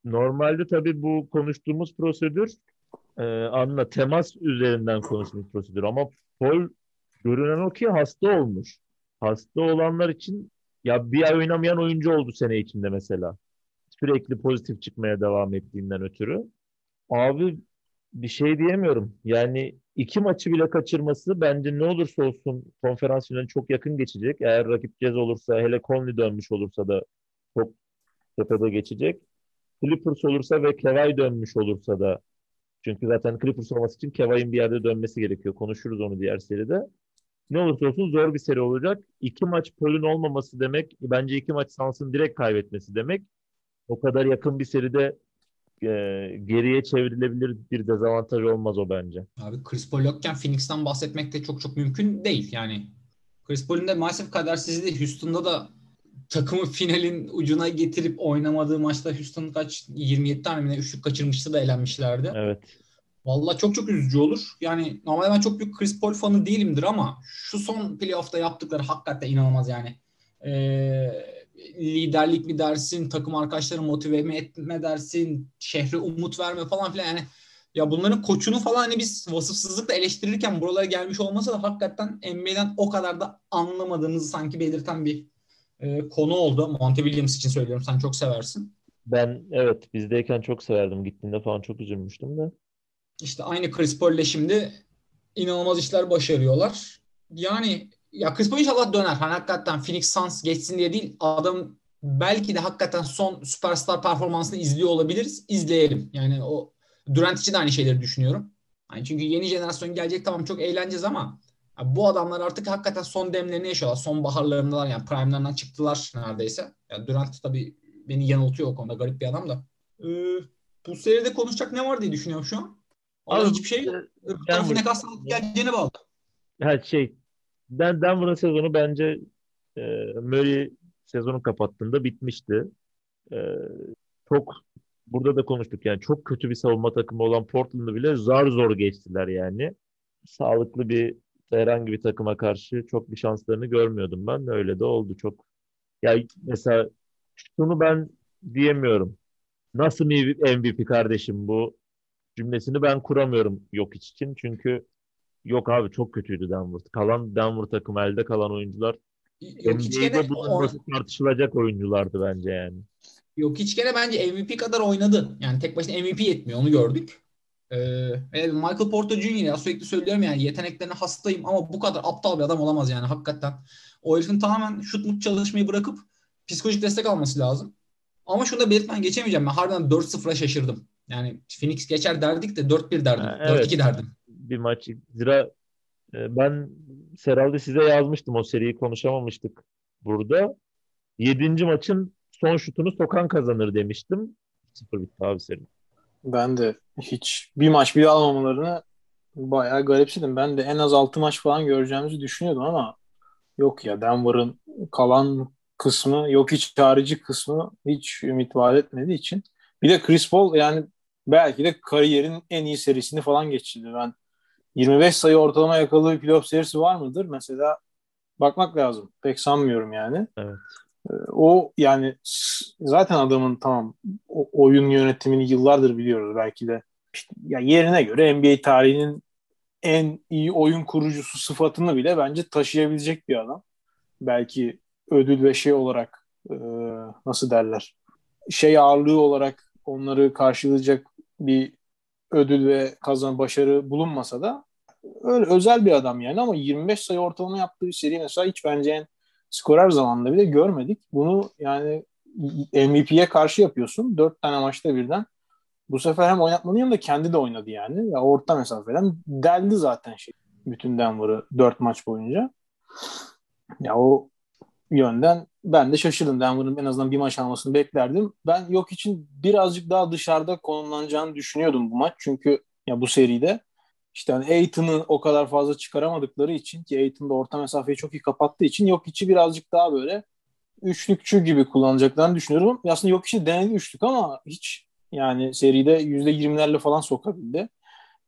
normalde tabii bu konuştuğumuz prosedür e, anla temas üzerinden konuştuğumuz prosedür ama Paul görünen o ki hasta olmuş. Hasta olanlar için ya bir ay oynamayan oyuncu oldu sene içinde mesela. Sürekli pozitif çıkmaya devam ettiğinden ötürü. Abi bir şey diyemiyorum. Yani iki maçı bile kaçırması bence ne olursa olsun konferans finaline çok yakın geçecek. Eğer rakip Cez olursa hele Conley dönmüş olursa da çok tepede geçecek. Clippers olursa ve Kevay dönmüş olursa da çünkü zaten Clippers olması için Kevay'ın bir yerde dönmesi gerekiyor. Konuşuruz onu diğer seride. Ne olursa olsun zor bir seri olacak. İki maç Paul'ün olmaması demek, bence iki maç Suns'ın direkt kaybetmesi demek. O kadar yakın bir seride geriye çevrilebilir bir dezavantaj olmaz o bence. Abi Chris Paul yokken Phoenix'ten bahsetmek de çok çok mümkün değil. Yani Chris Paul'ün de maalesef kadersizliği Houston'da da takımı finalin ucuna getirip oynamadığı maçta Houston kaç 27 tane mi üçlük kaçırmıştı da elenmişlerdi. Evet. Vallahi çok çok üzücü olur. Yani normalde ben çok büyük Chris Paul fanı değilimdir ama şu son playoff'ta yaptıkları hakikaten inanılmaz yani. Ee, liderlik mi dersin, takım arkadaşları motive mi etme dersin, şehre umut verme falan filan yani ya bunların koçunu falan hani biz vasıfsızlıkla eleştirirken buralara gelmiş olmasa da hakikaten NBA'den o kadar da anlamadığımızı sanki belirten bir e, konu oldu. Monte Williams için söylüyorum. Sen çok seversin. Ben evet bizdeyken çok severdim. Gittiğinde falan çok üzülmüştüm de. İşte aynı Chris Paul'le şimdi inanılmaz işler başarıyorlar. Yani ya Chris Paul inşallah döner. Hani hakikaten Phoenix Suns geçsin diye değil. Adam belki de hakikaten son süperstar performansını izliyor olabiliriz. İzleyelim. Yani o Durant için de aynı şeyleri düşünüyorum. Yani çünkü yeni jenerasyon gelecek tamam çok eğleneceğiz ama bu adamlar artık hakikaten son demlerini yaşıyorlar. Son baharlarındalar yani prime'larından çıktılar neredeyse. Ya Durant tabii beni yanıltıyor o konuda garip bir adam da. Ee, bu seride konuşacak ne var diye düşünüyorum şu an. Abi, hiçbir şey yok. Tarafın bu- ne kadar sağlıklı geleceğine bağlı. Ha şey Den Denver'ın sezonu bence e, Murray sezonu kapattığında bitmişti. E, çok burada da konuştuk yani çok kötü bir savunma takımı olan Portland'ı bile zar zor geçtiler yani. Sağlıklı bir herhangi bir takıma karşı çok bir şanslarını görmüyordum ben. Öyle de oldu çok. Ya mesela şunu ben diyemiyorum. Nasıl bir MVP kardeşim bu cümlesini ben kuramıyorum yok için. Çünkü yok abi çok kötüydü Denver. Kalan Denver takım elde kalan oyuncular Yok hiç gene NBA'de bulunması tartışılacak oyunculardı bence yani. Yok hiç gene bence MVP kadar oynadı. Yani tek başına MVP yetmiyor onu gördük. Ee, Michael Porter Jr. ya sürekli söylüyorum yani yeteneklerine hastayım ama bu kadar aptal bir adam olamaz yani hakikaten. O herifin tamamen şut mut çalışmayı bırakıp psikolojik destek alması lazım. Ama şunu da belirtmen geçemeyeceğim. Ben harbiden 4-0'a şaşırdım. Yani Phoenix geçer derdik de 4-1 derdim. Ha, evet. 4-2 derdim. Bir maç. Zira e, ben Seral'de size yazmıştım. O seriyi konuşamamıştık burada. Yedinci maçın son şutunu sokan kazanır demiştim. Sıfır bitti abi seri. Ben de hiç bir maç bile almamalarını bayağı garipsedim. Ben de en az 6 maç falan göreceğimizi düşünüyordum ama yok ya Denver'ın kalan kısmı yok hiç harici kısmı hiç ümit vaat etmediği için. Bir de Chris Paul yani belki de kariyerin en iyi serisini falan geçirdi. Ben 25 sayı ortalama yakaladığı playoff serisi var mıdır? Mesela bakmak lazım. Pek sanmıyorum yani. Evet. O yani zaten adamın tamam oyun yönetimini yıllardır biliyoruz belki de. İşte, ya yerine göre NBA tarihinin en iyi oyun kurucusu sıfatını bile bence taşıyabilecek bir adam. Belki ödül ve şey olarak e, nasıl derler şey ağırlığı olarak onları karşılayacak bir ödül ve kazan başarı bulunmasa da öyle özel bir adam yani ama 25 sayı ortalama yaptığı bir seri mesela hiç bence en skorer zamanında bile görmedik. Bunu yani MVP'ye karşı yapıyorsun. Dört tane maçta birden. Bu sefer hem oynatmanın yanında kendi de oynadı yani. Ya orta mesafeden deldi zaten şey. Bütün Denver'ı dört maç boyunca. Ya o yönden ben de şaşırdım. Denver'ın en azından bir maç almasını beklerdim. Ben yok için birazcık daha dışarıda konumlanacağını düşünüyordum bu maç. Çünkü ya bu seride işte hani Aiton'u o kadar fazla çıkaramadıkları için ki Aiton da orta mesafeyi çok iyi kapattığı için yok içi birazcık daha böyle üçlükçü gibi kullanacaklarını düşünüyorum. Aslında yok içi denedi üçlük ama hiç yani seride yüzde yirmilerle falan sokabildi.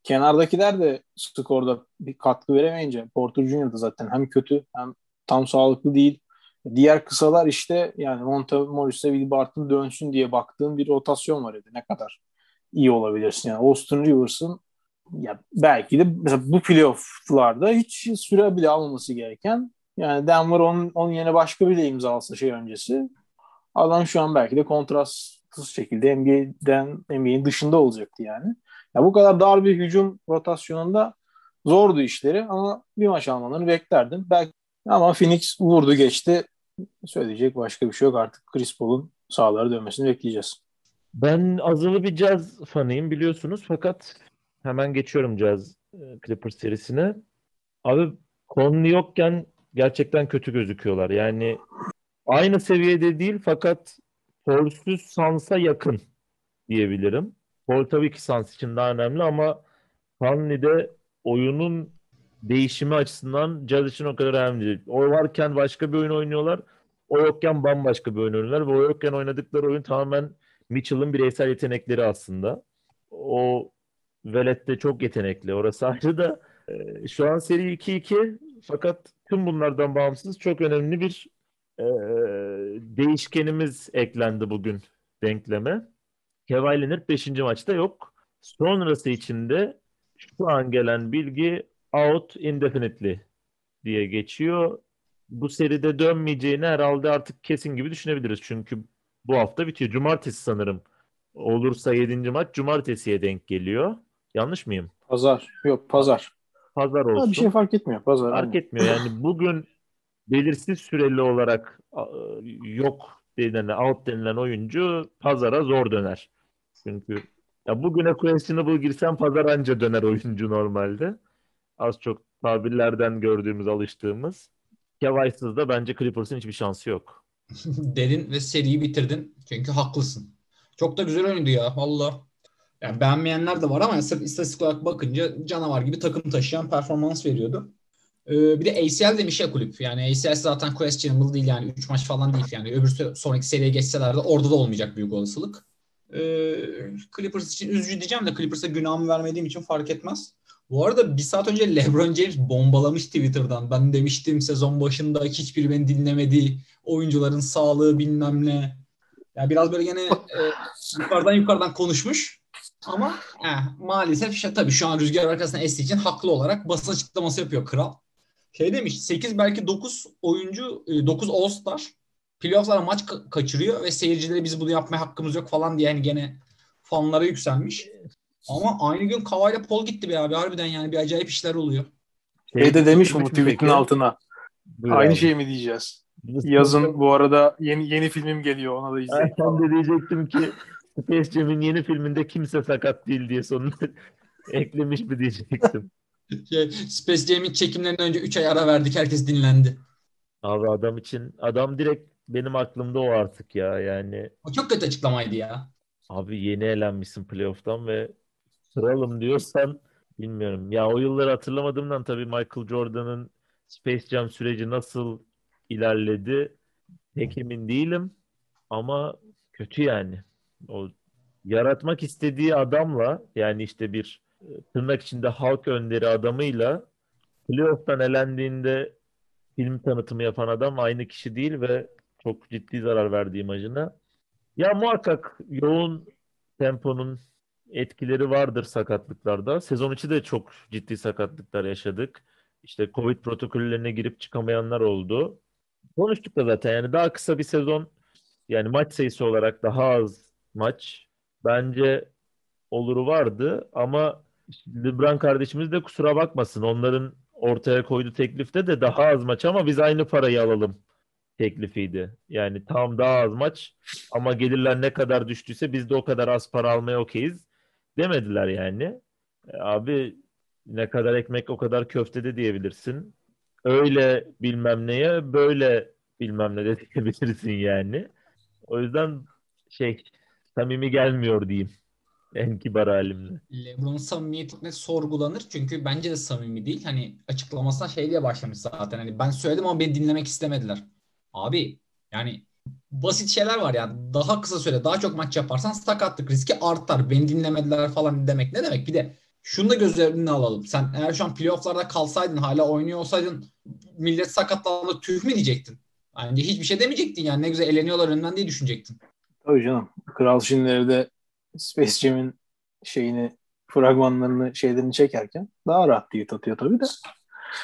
Kenardakiler de skorda bir katkı veremeyince Porter Junior da zaten hem kötü hem tam sağlıklı değil. Diğer kısalar işte yani Monte Morris'e Will Barton dönsün diye baktığım bir rotasyon var idi. Ne kadar iyi olabilirsin. Yani Austin Rivers'ın ya belki de mesela bu playoff'larda hiç süre bile almaması gereken yani Denver onun, onun yerine başka biri imza alsa şey öncesi adam şu an belki de kontrastsız şekilde NBA'den NBA'nin dışında olacaktı yani. Ya bu kadar dar bir hücum rotasyonunda zordu işleri ama bir maç almalarını beklerdim. Belki ama Phoenix vurdu geçti. Söyleyecek başka bir şey yok artık. Chris Paul'un sahalara dönmesini bekleyeceğiz. Ben azılı bir caz fanıyım biliyorsunuz fakat hemen geçiyorum caz e, Clippers serisine. Abi Conley yokken gerçekten kötü gözüküyorlar. Yani aynı seviyede değil fakat Paul'suz Sans'a yakın diyebilirim. Paul tabii ki Sans için daha önemli ama Conley'de oyunun değişimi açısından Jazz için o kadar önemli değil. O varken başka bir oyun oynuyorlar. O yokken bambaşka bir oyun oynuyorlar. Ve o yokken oynadıkları oyun tamamen Mitchell'ın bireysel yetenekleri aslında. O Velet de çok yetenekli. Orası ayrı da e, şu an seri 2-2 fakat tüm bunlardan bağımsız çok önemli bir e, değişkenimiz eklendi bugün denkleme. Kevin Leonard 5. maçta yok. Sonrası içinde şu an gelen bilgi out indefinitely diye geçiyor. Bu seride dönmeyeceğini herhalde artık kesin gibi düşünebiliriz. Çünkü bu hafta bitiyor. Cumartesi sanırım. Olursa 7. maç cumartesiye denk geliyor. Yanlış mıyım? Pazar. Yok pazar. Pazar olsun. Ha, bir şey fark etmiyor. Pazar. Fark etmiyor. Yani bugün belirsiz süreli olarak yok denilen, out denilen oyuncu pazara zor döner. Çünkü ya bugüne questionable girsen pazar anca döner oyuncu normalde. Az çok tabirlerden gördüğümüz, alıştığımız. Kevaysız da bence Clippers'ın hiçbir şansı yok. Dedin ve seriyi bitirdin. Çünkü haklısın. Çok da güzel oyundu ya valla. Yani beğenmeyenler de var ama sırf istatistik olarak bakınca canavar gibi takım taşıyan performans veriyordu. Ee, bir de ACL demiş ya kulüp. Yani ACL zaten questionable değil yani 3 maç falan değil yani. Öbür sonraki seriye geçseler de orada da olmayacak büyük olasılık. Ee, Clippers için üzücü diyeceğim de Clippers'a günahımı vermediğim için fark etmez. Bu arada bir saat önce LeBron James bombalamış Twitter'dan. Ben demiştim sezon başında hiçbir beni dinlemedi. Oyuncuların sağlığı bilmem ne. Yani biraz böyle gene e, yukarıdan yukarıdan konuşmuş. Ama eh, maalesef işte, tabii şu an rüzgar arkasına estiği için haklı olarak basın açıklaması yapıyor kral. Şey demiş 8 belki 9 oyuncu 9 e, All-Star playoff'lara maç ka- kaçırıyor ve seyircilere biz bunu yapmaya hakkımız yok falan diye yani gene fanlara yükselmiş. Ama aynı gün Kawhi ile Paul gitti be abi harbiden yani bir acayip işler oluyor. Şey de demiş mi bu tweet'in altına? Buyur Aynı abi. şey mi diyeceğiz? Yazın bu arada yeni yeni filmim geliyor ona da izleyin. Ben de diyecektim ki Space Jam'in yeni filminde kimse sakat değil diye sonunda eklemiş mi diyecektim. Şey, Space Jam'in çekimlerinden önce 3 ay ara verdik. Herkes dinlendi. Abi adam için adam direkt benim aklımda o artık ya yani. O çok kötü açıklamaydı ya. Abi yeni elenmişsin playoff'tan ve kralım diyorsan bilmiyorum. Ya o yılları hatırlamadığımdan tabii Michael Jordan'ın Space Jam süreci nasıl ilerledi pek emin değilim. Ama kötü yani. O yaratmak istediği adamla yani işte bir e, tırnak içinde halk önderi adamıyla playoff'tan elendiğinde film tanıtımı yapan adam aynı kişi değil ve çok ciddi zarar verdi imajına. Ya muhakkak yoğun temponun etkileri vardır sakatlıklarda. Sezon içi de çok ciddi sakatlıklar yaşadık. İşte Covid protokollerine girip çıkamayanlar oldu. Konuştuk da zaten yani daha kısa bir sezon yani maç sayısı olarak daha az maç bence oluru vardı ama LeBron kardeşimiz de kusura bakmasın. Onların ortaya koyduğu teklifte de daha az maç ama biz aynı parayı alalım teklifiydi. Yani tam daha az maç ama gelirler ne kadar düştüyse biz de o kadar az para almaya okeyiz demediler yani. E, abi ne kadar ekmek o kadar köfte de diyebilirsin. Öyle bilmem neye böyle bilmem ne de diyebilirsin yani. O yüzden şey samimi gelmiyor diyeyim. En kibar halimle. LeBron'un samimiyeti ne sorgulanır çünkü bence de samimi değil. Hani açıklamasına şey diye başlamış zaten. Hani ben söyledim ama beni dinlemek istemediler. Abi yani basit şeyler var yani. Daha kısa süre daha çok maç yaparsan sakatlık riski artar. Beni dinlemediler falan demek ne demek? Bir de şunu da göz önüne alalım. Sen eğer şu an playofflarda kalsaydın hala oynuyor olsaydın millet sakatlandı tüh mü diyecektin? Bence hiçbir şey demeyecektin yani ne güzel eğleniyorlar önden diye düşünecektin. Tabii canım. Kral Şinleri de Space Jam'in şeyini fragmanlarını şeylerini çekerken daha rahat diye atıyor tabii de.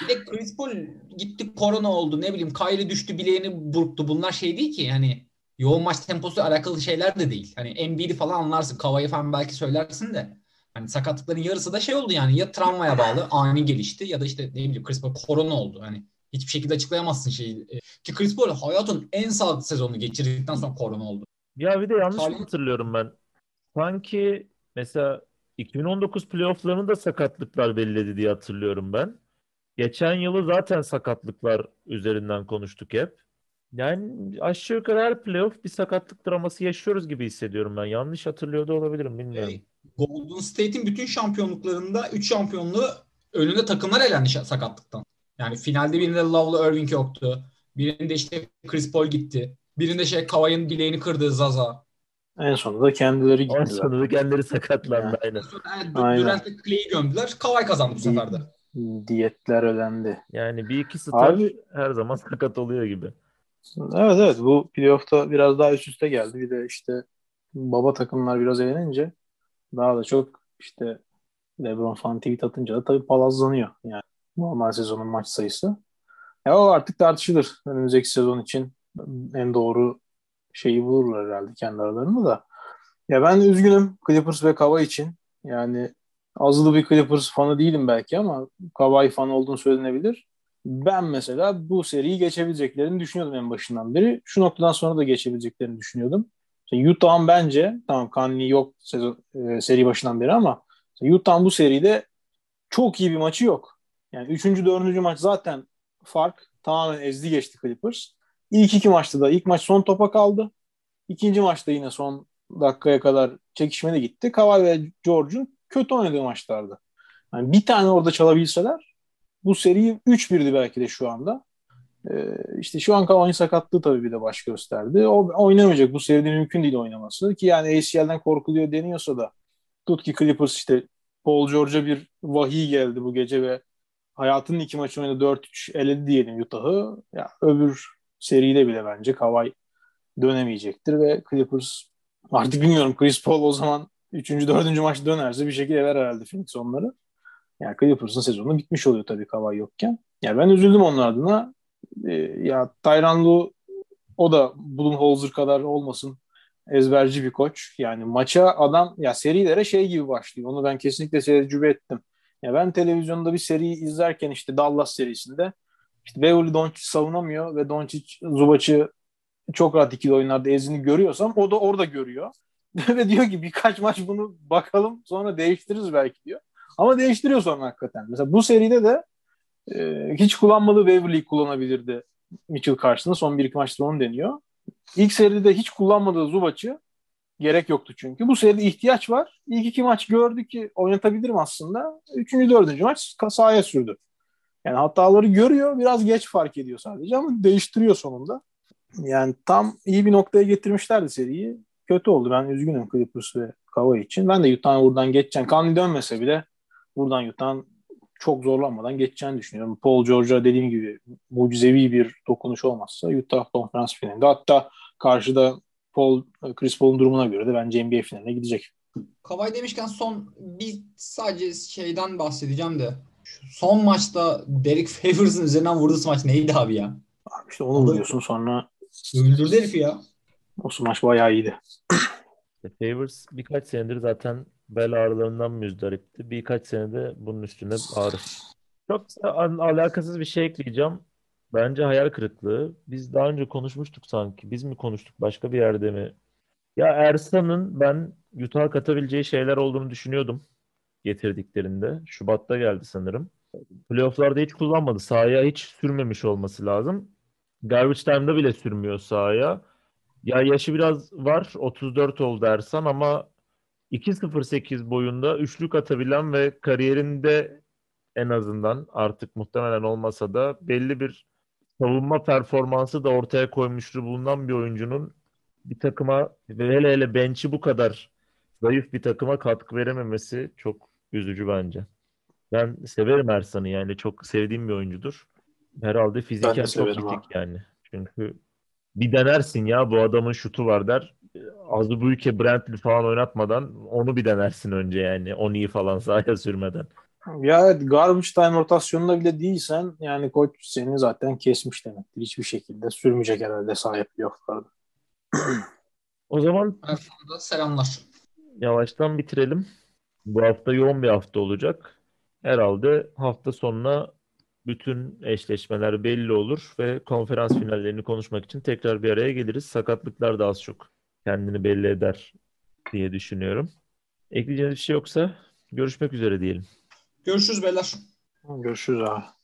Bir de Chris Paul gitti korona oldu ne bileyim Kyrie düştü bileğini burktu bunlar şey değil ki yani yoğun maç temposu alakalı şeyler de değil. Hani Embiid'i falan anlarsın Kavayı falan belki söylersin de hani sakatlıkların yarısı da şey oldu yani ya travmaya bağlı ani gelişti ya da işte ne bileyim Chris Paul korona oldu. Hani hiçbir şekilde açıklayamazsın şeyi. Ki Chris Paul hayatın en sağlıklı sezonunu geçirdikten sonra korona oldu. Ya bir de yanlış mı hatırlıyorum ben? Sanki mesela 2019 playofflarını da sakatlıklar belledi diye hatırlıyorum ben. Geçen yılı zaten sakatlıklar üzerinden konuştuk hep. Yani aşağı yukarı her playoff bir sakatlık draması yaşıyoruz gibi hissediyorum ben. Yanlış hatırlıyor da olabilirim bilmiyorum. Hey, Golden State'in bütün şampiyonluklarında 3 şampiyonluğu önünde takımlar elendi sakatlıktan. Yani finalde birinde Love'la Irving yoktu. Birinde işte Chris Paul gitti. Birinde şey Kawhi'nin bileğini kırdı Zaza. En sonunda da kendileri gitti. En sonunda da kendileri sakatlandı yani. aynen. aynen. Durant'le Clay'i gömdüler. Kawhi kazandı bu sefer de. Diyetler ödendi. Yani bir iki star Abi, her zaman sakat oluyor gibi. Evet evet bu playoff'ta biraz daha üst üste geldi. Bir de işte baba takımlar biraz eğlenince daha da çok işte LeBron falan tweet atınca da tabii palazlanıyor yani normal sezonun maç sayısı. Ya o artık tartışılır. Önümüzdeki sezon için en doğru şeyi bulurlar herhalde kendi aralarında da. Ya ben üzgünüm Clippers ve Kava için. Yani azılı bir Clippers fanı değilim belki ama Kawhi fanı olduğunu söylenebilir. Ben mesela bu seriyi geçebileceklerini düşünüyordum en başından beri. Şu noktadan sonra da geçebileceklerini düşünüyordum. İşte Utah'ın bence tamam Conley yok sezon, e, seri başından beri ama Utah'ın bu seride çok iyi bir maçı yok. Yani 3. 4. maç zaten fark tamamen ezdi geçti Clippers. İlk iki maçta da ilk maç son topa kaldı. İkinci maçta yine son dakikaya kadar çekişmeli gitti. Kawhi ve George'un kötü oynadığı maçlardı. Yani bir tane orada çalabilseler Bu seri 3-1'di belki de şu anda. Ee, işte şu an Cavani sakatlığı tabii bir de baş gösterdi. O oynamayacak. Bu seride mümkün değil oynaması. Ki yani ACL'den korkuluyor deniyorsa da tut ki Clippers işte Paul George'a bir vahiy geldi bu gece ve hayatının iki maçı oynadı 4-3 eledi diyelim Utah'ı. Ya öbür seride bile bence Kawhi dönemeyecektir ve Clippers artık bilmiyorum Chris Paul o zaman 3. 4. maç dönerse bir şekilde ver herhalde Phoenix onları. Yani Clippers'ın sezonu bitmiş oluyor tabii Kawhi yokken. Yani ben üzüldüm onun adına. Ee, ya Tyron Lue o da Blumholzer kadar olmasın ezberci bir koç. Yani maça adam ya serilere şey gibi başlıyor. Onu ben kesinlikle tecrübe ettim. Ya ben televizyonda bir seriyi izlerken işte Dallas serisinde işte Beverly Doncic savunamıyor ve Doncic Zubac'ı çok rahat ikili oyunlarda ezini görüyorsam o da orada görüyor. ve diyor ki birkaç maç bunu bakalım sonra değiştiririz belki diyor. Ama değiştiriyor sonra hakikaten. Mesela bu seride de e, hiç kullanmadığı Beverly'yi kullanabilirdi Mitchell karşısında. Son bir iki maçta onu deniyor. İlk seride de hiç kullanmadığı Zubac'ı gerek yoktu çünkü. Bu seride ihtiyaç var. İlk iki maç gördü ki oynatabilirim aslında. Üçüncü, dördüncü maç sahaya sürdü. Yani hataları görüyor. Biraz geç fark ediyor sadece ama değiştiriyor sonunda. Yani tam iyi bir noktaya getirmişlerdi seriyi. Kötü oldu. Ben üzgünüm Clippers ve Kawhi için. Ben de Utah'ın buradan geçeceğim. Kanli dönmese bile buradan Utah'ın çok zorlanmadan geçeceğini düşünüyorum. Paul George'a dediğim gibi mucizevi bir dokunuş olmazsa Utah konferans finalinde. Hatta karşıda Paul, Chris Paul'un durumuna göre de bence NBA finaline gidecek. Kavay demişken son bir sadece şeyden bahsedeceğim de son maçta Derek Favors'ın üzerinden vurduğu maç neydi abi ya? Abi işte onu vuruyorsun sonra Öldürdü herifi ya. O maç bayağı iyiydi. Favors birkaç senedir zaten bel ağrılarından müzdaripti. Birkaç senede bunun üstüne ağrı. Çok alakasız bir şey ekleyeceğim. Bence hayal kırıklığı. Biz daha önce konuşmuştuk sanki. Biz mi konuştuk başka bir yerde mi? Ya Ersan'ın ben Utah'a katabileceği şeyler olduğunu düşünüyordum getirdiklerinde. Şubat'ta geldi sanırım. Playoff'larda hiç kullanmadı. Sahaya hiç sürmemiş olması lazım. Garbage Time'da bile sürmüyor sahaya. Ya yaşı biraz var. 34 oldu Ersan ama 2.08 boyunda üçlük atabilen ve kariyerinde en azından artık muhtemelen olmasa da belli bir savunma performansı da ortaya koymuştur bulunan bir oyuncunun bir takıma hele hele bench'i bu kadar zayıf bir takıma katkı verememesi çok üzücü bence. Ben severim Ersan'ı yani çok sevdiğim bir oyuncudur. Herhalde fiziken çok itik yani. Çünkü bir denersin ya bu adamın şutu var der. Azubuike Brently falan oynatmadan onu bir denersin önce yani. Onu iyi falan sahaya sürmeden. Ya evet garbage time rotasyonunda bile değilsen yani koç seni zaten kesmiş demektir. Hiçbir şekilde sürmeyecek herhalde sahip playofflarda. o zaman selamlar. Yavaştan bitirelim. Bu hafta yoğun bir hafta olacak. Herhalde hafta sonuna bütün eşleşmeler belli olur ve konferans finallerini konuşmak için tekrar bir araya geliriz. Sakatlıklar da az çok kendini belli eder diye düşünüyorum. Ekleyeceğiniz bir şey yoksa görüşmek üzere diyelim. Görüşürüz beyler. Görüşürüz abi.